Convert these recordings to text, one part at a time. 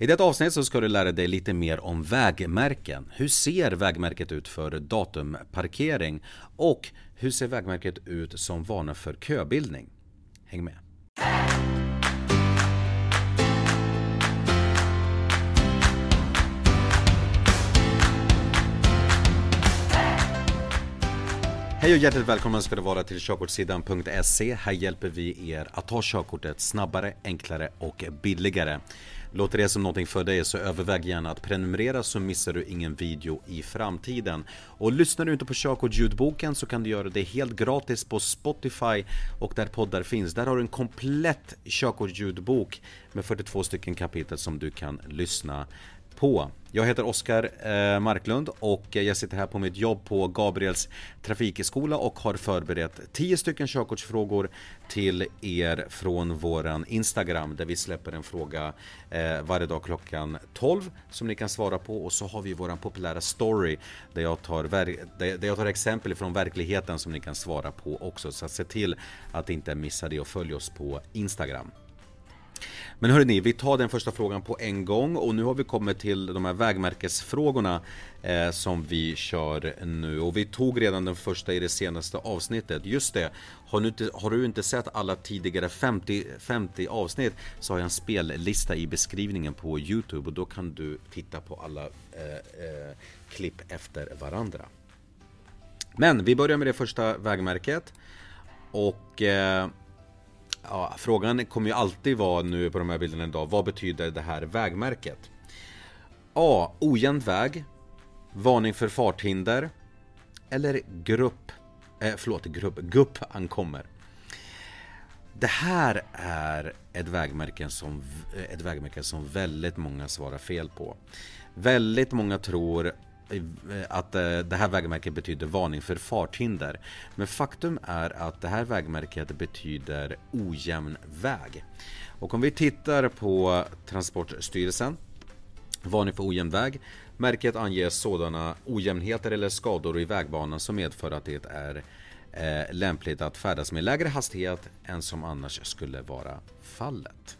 I detta avsnitt så ska du lära dig lite mer om vägmärken. Hur ser vägmärket ut för datumparkering? Och hur ser vägmärket ut som varnar för köbildning? Häng med! Hej och hjärtligt välkomna ska du vara till körkortssidan.se. Här hjälper vi er att ta körkortet snabbare, enklare och billigare. Låter det som någonting för dig så överväg gärna att prenumerera så missar du ingen video i framtiden. Och lyssnar du inte på körkortsljudboken så kan du göra det helt gratis på Spotify och där poddar finns. Där har du en komplett körkortsljudbok med 42 stycken kapitel som du kan lyssna på. Jag heter Oskar eh, Marklund och jag sitter här på mitt jobb på Gabriels trafikskola och har förberett 10 stycken körkortsfrågor till er från våran Instagram där vi släpper en fråga eh, varje dag klockan 12 som ni kan svara på och så har vi våran populära story där jag tar, där jag tar exempel från verkligheten som ni kan svara på också så se till att inte missa det och följ oss på Instagram. Men hörni, vi tar den första frågan på en gång och nu har vi kommit till de här vägmärkesfrågorna eh, som vi kör nu och vi tog redan den första i det senaste avsnittet. Just det, har du inte, har du inte sett alla tidigare 50, 50 avsnitt så har jag en spellista i beskrivningen på Youtube och då kan du titta på alla eh, eh, klipp efter varandra. Men vi börjar med det första vägmärket och eh, ja, frågan kommer ju alltid vara nu på de här bilderna idag. Vad betyder det här vägmärket? A. Ojämn väg. Varning för farthinder. Eller grupp. Eh, förlåt, grupp. Gupp ankommer. Det här är ett vägmärke, som, ett vägmärke som väldigt många svarar fel på. Väldigt många tror Eh, att eh, det här vägmärket betyder varning för farthinder. Men faktum är att det här vägmärket betyder ojämn väg. Och om vi tittar på Transportstyrelsen Varning för ojämn väg. Märket anger sådana ojämnheter eller skador i vägbanan som medför att det är eh, lämpligt att färdas med lägre hastighet än som annars skulle vara fallet.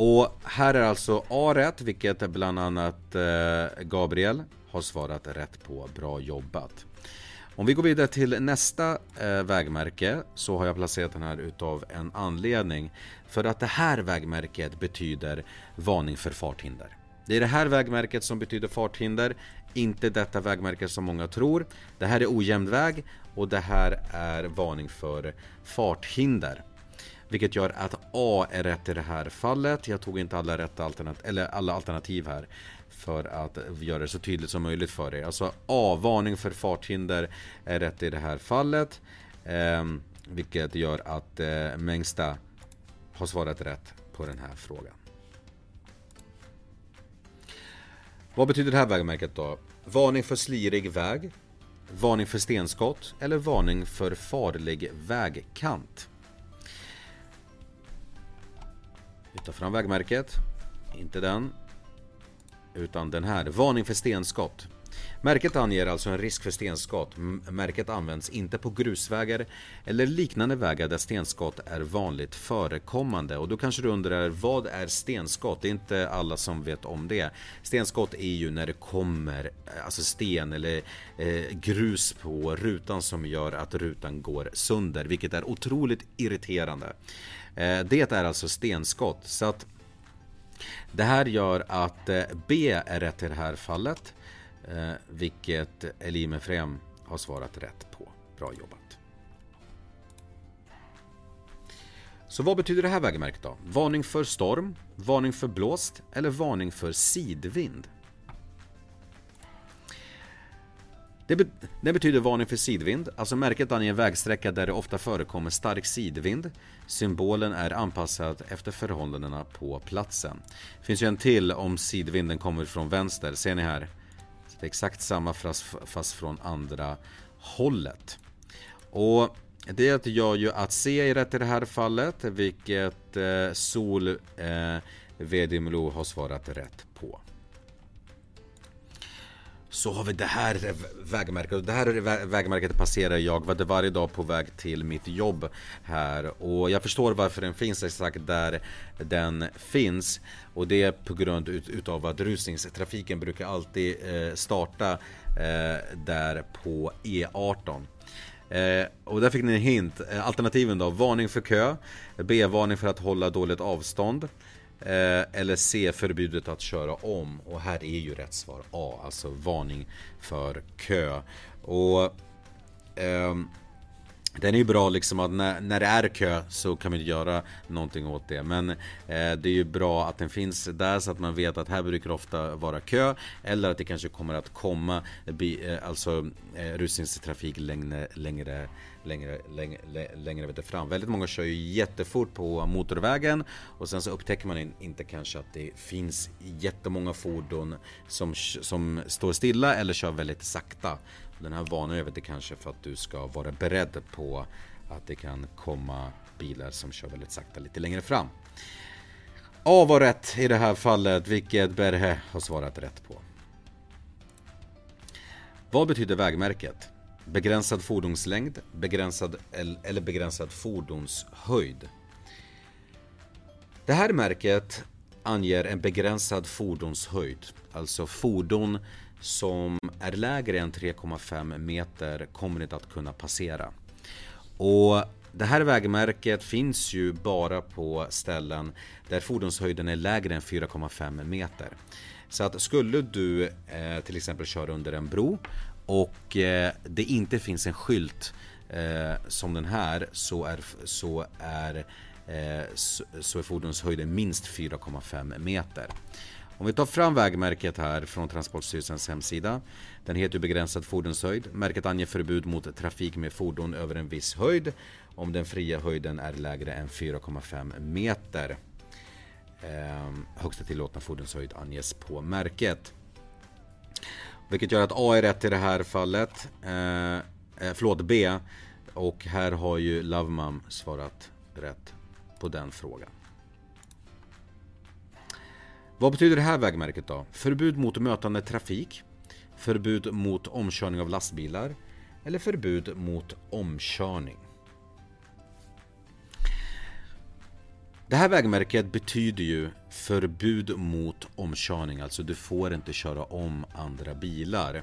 Och här är alltså A rätt, vilket bland annat eh, Gabriel har svarat rätt på. Bra jobbat! Om vi går vidare till nästa eh, vägmärke så har jag placerat den här utav en anledning. För att det här vägmärket betyder varning för farthinder. Det är det här vägmärket som betyder farthinder, inte detta vägmärke som många tror. Det här är ojämn väg och det här är varning för farthinder. Vilket gör att A är rätt i det här fallet. Jag tog inte alla, rätta alternativ, eller alla alternativ här för att göra det så tydligt som möjligt för er. Alltså A, varning för farthinder är rätt i det här fallet. Eh, vilket gör att eh, Mengsta har svarat rätt på den här frågan. Vad betyder det här vägmärket då? Varning för slirig väg, varning för stenskott eller varning för farlig vägkant. Ta fram vägmärket. Inte den. Utan den här. Varning för stenskott. Märket anger alltså en risk för stenskott. Märket används inte på grusvägar eller liknande vägar där stenskott är vanligt förekommande. Och då kanske du undrar, vad är stenskott? Det är inte alla som vet om det. Stenskott är ju när det kommer eh, alltså sten eller eh, grus på rutan som gör att rutan går sönder, vilket är otroligt irriterande. Eh, det är alltså stenskott. Så att det här gör att eh, B är rätt i det här fallet. Eh, vilket Elim Efrem har svarat rätt på. Bra jobbat. Så vad betyder det här vägmärket då? Varning för storm, varning för blåst eller varning för sidvind? Det, be det, betyder varning för sidvind, alltså märket anger en vägsträcka där det ofta förekommer stark sidvind. Symbolen är anpassad efter förhållandena på platsen. Det finns ju en till om sidvinden kommer från vänster, ser ni här? Det är exakt samma fast, från andra hållet. Och det gör ju att C är rätt i det här fallet, vilket eh, Sol eh, VDMLO har svarat rätt på så har vi det här vägmärket. Det här vägmärket passerar jag varje dag på väg till mitt jobb här. Och jag förstår varför den finns exakt där den finns. Och det är på grund utav att rusningstrafiken brukar alltid eh, starta eh, där på E18. Eh, och där fick ni en hint. Eh, alternativen då, varning för kö, B-varning för att hålla dåligt avstånd. Eh, eller C. Förbudet att köra om. Och här är ju rätt svar A. Alltså varning för kö. Och eh, den är ju bra liksom att när, när det är kö så kan man ju göra någonting åt det. Men eh, det är ju bra att den finns där så att man vet att här brukar det ofta vara kö. Eller att det kanske kommer att komma eh, eh alltså eh, rusningstrafik längre, längre längre, längre, längre fram. Väldigt många kör ju jättefort på motorvägen och sen så upptäcker man inte kanske att det finns jättemånga fordon som, som står stilla eller kör väldigt sakta. Den här varnar över det kanske för att du ska vara beredd på att det kan komma bilar som kör väldigt sakta lite längre fram. A var rätt i det här fallet, vilket Berhe har svarat rätt på. Vad betyder vägmärket? Begränsad fordonslängd, begränsad eller begränsad fordonshöjd. Det här märket anger en begränsad fordonshöjd, alltså fordon som är lägre än 3,5 meter kommer inte att kunna passera. Och det här vägmärket finns ju bara på ställen där fordonshöjden är lägre än 4,5 meter. Så att skulle du eh, till exempel köra under en bro och eh, det inte finns en skylt eh, som den här så är, så är, eh, så är fordonshöjden minst 4,5 meter. Om vi tar fram vägmärket här från Transportstyrelsens hemsida. Den heter begränsad fordonshöjd. Märket anger förbud mot trafik med fordon över en viss höjd om den fria höjden är lägre än 4,5 meter. Eh, högsta tillåtna fordonshöjd anges på märket. Vilket gör att A är rätt i det här fallet. Eh, eh förlåt, B. Och här har ju Lovemum svarat rätt på den frågan. Vad betyder det här vägmärket då? Förbud mot mötande trafik, förbud mot omkörning av lastbilar eller förbud mot omkörning. Det här vägmärket betyder ju förbud mot omkörning, alltså du får inte köra om andra bilar.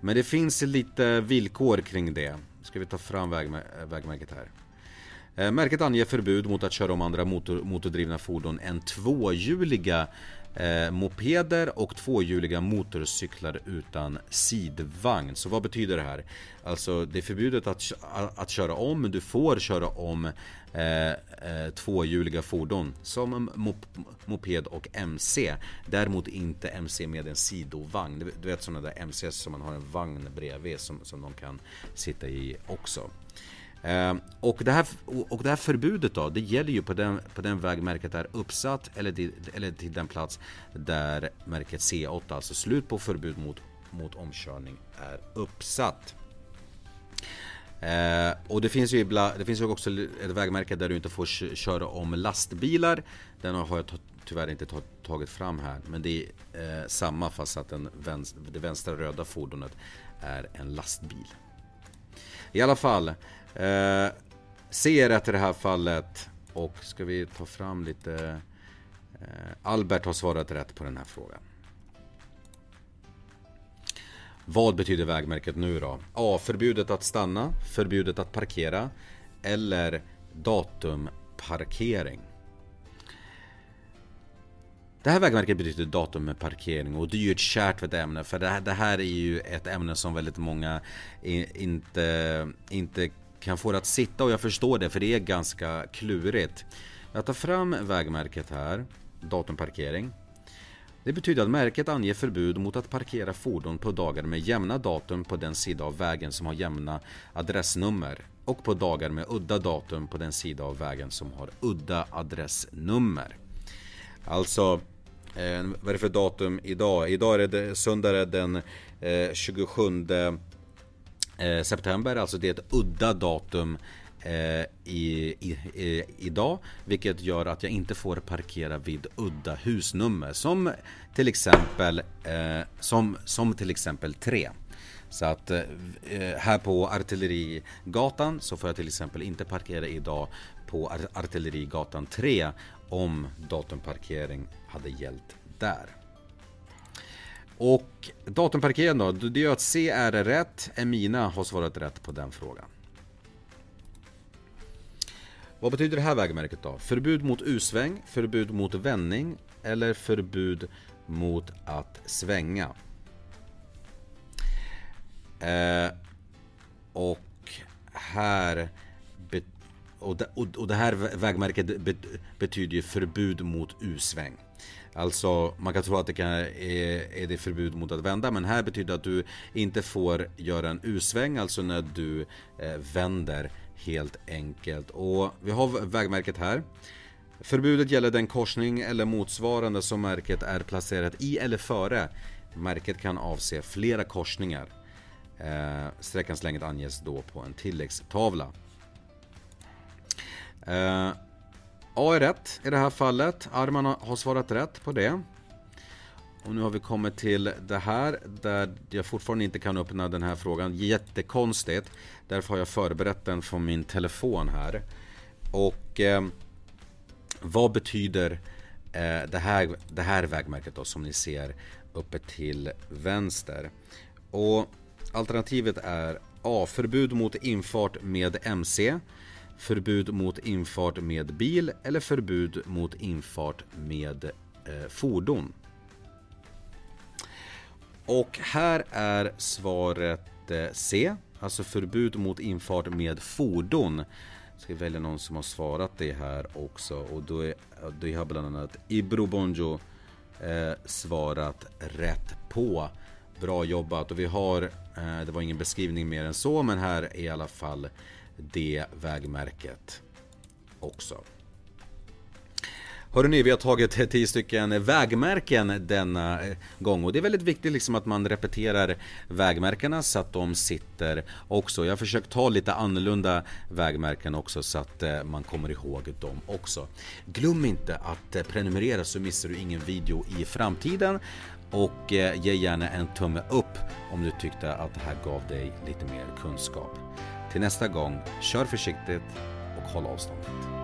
Men det finns lite villkor kring det. Ska vi ta fram vägmärket här. Eh, märket anger förbud mot att köra om andra motor, motordrivna fordon än tvåhjuliga eh, mopeder och tvåhjuliga motorcyklar utan sidvagn. Så vad betyder det här? Alltså det är förbjudet att, att köra om, men du får köra om eh, eh, tvåhjuliga fordon som mop moped och MC. Däremot inte MC med en sidovagn. Du, vet sådana där MC som man har en vagn bredvid som, som de kan sitta i också. Ehm, och, det här, och det här förbudet då, det gäller ju på den, på den väg märket är uppsatt eller till, eller till den plats där märket C8, alltså slut på förbud mot, mot omkörning, är uppsatt. Eh, och det finns ju ibland, det finns ju också ett vägmärke där du inte får köra om lastbilar. Den har jag tyvärr inte tagit fram här, men det är eh, samma fast att den vänster, det vänstra röda fordonet är en lastbil. I alla fall, Eh, C är rätt i det här fallet. Och ska vi ta fram lite... Eh, Albert har svarat rätt på den här frågan. Vad betyder vägmärket nu då? A. Förbjudet att stanna, förbjudet att parkera eller datumparkering. Det här vägmärket betyder datum med parkering och det är ju ett kärt ämne för det här, det här är ju ett ämne som väldigt många inte, inte kan få det att sitta och jag förstår det för det är ganska klurigt. Jag tar fram vägmärket här, datumparkering. Det betyder att märket anger förbud mot att parkera fordon på dagar med jämna datum på den sida av vägen som har jämna adressnummer och på dagar med udda datum på den sida av vägen som har udda adressnummer. Alltså, eh, vad är det för datum idag? Idag är det söndag den eh, 27 Eh, september, alltså det är ett udda datum eh, i, i, i, idag. Vilket gör att jag inte får parkera vid udda husnummer. Som till exempel, eh, som, som till exempel 3. Så att eh, här på Artillerigatan så får jag till exempel inte parkera idag på Artillerigatan 3 om datumparkering hade gällt där. Och datumparkeringen då, det gör att C är rätt, Emina har svarat rätt på den frågan. Vad betyder det här vägmärket då? Förbud mot U-sväng, förbud mot vändning eller förbud mot att svänga? Eh, och här och det, och det här vägmärket betyder ju förbud mot U-sväng. Alltså man kan tro att det kan, är, är det förbud mot att vända men här betyder det att du inte får göra en U-sväng, alltså när du eh, vänder helt enkelt. Och vi har vägmärket här. Förbudet gäller den korsning eller motsvarande som märket är placerat i eller före. Märket kan avse flera korsningar. Eh, sträckans längd anges då på en tilläggstavla. Eh, A är rätt i det här fallet. Arman har svarat rätt på det. Och nu har vi kommit till det här där jag fortfarande inte kan öppna den här frågan. Jättekonstigt. Därför har jag förberett den från min telefon här. Och eh, vad betyder eh, det, här, det här vägmärket då som ni ser uppe till vänster? Och alternativet är A. Förbud mot infart med MC förbud mot infart med bil eller förbud mot infart med eh, fordon. Och här är svaret eh, C, alltså förbud mot infart med fordon. Jag ska välja någon som har svarat det här också och då, är, då har bland annat Ibro Bonjo eh, svarat rätt på. Bra jobbat och vi har, eh, det var ingen beskrivning mer än så men här är i alla fall det vägmärket också. Hörrni, vi har tagit 10 stycken vägmärken denna eh, gång och det är väldigt viktigt liksom att man repeterar vägmärkena så att de sitter också. Jag har försökt ta lite annorlunda vägmärken också så att eh, man kommer ihåg dem också. Glöm inte att eh, prenumerera så missar du ingen video i framtiden och ge gärna en tumme upp om du tyckte att det här gav dig lite mer kunskap. Till nästa gång, kör försiktigt och håll avståndet.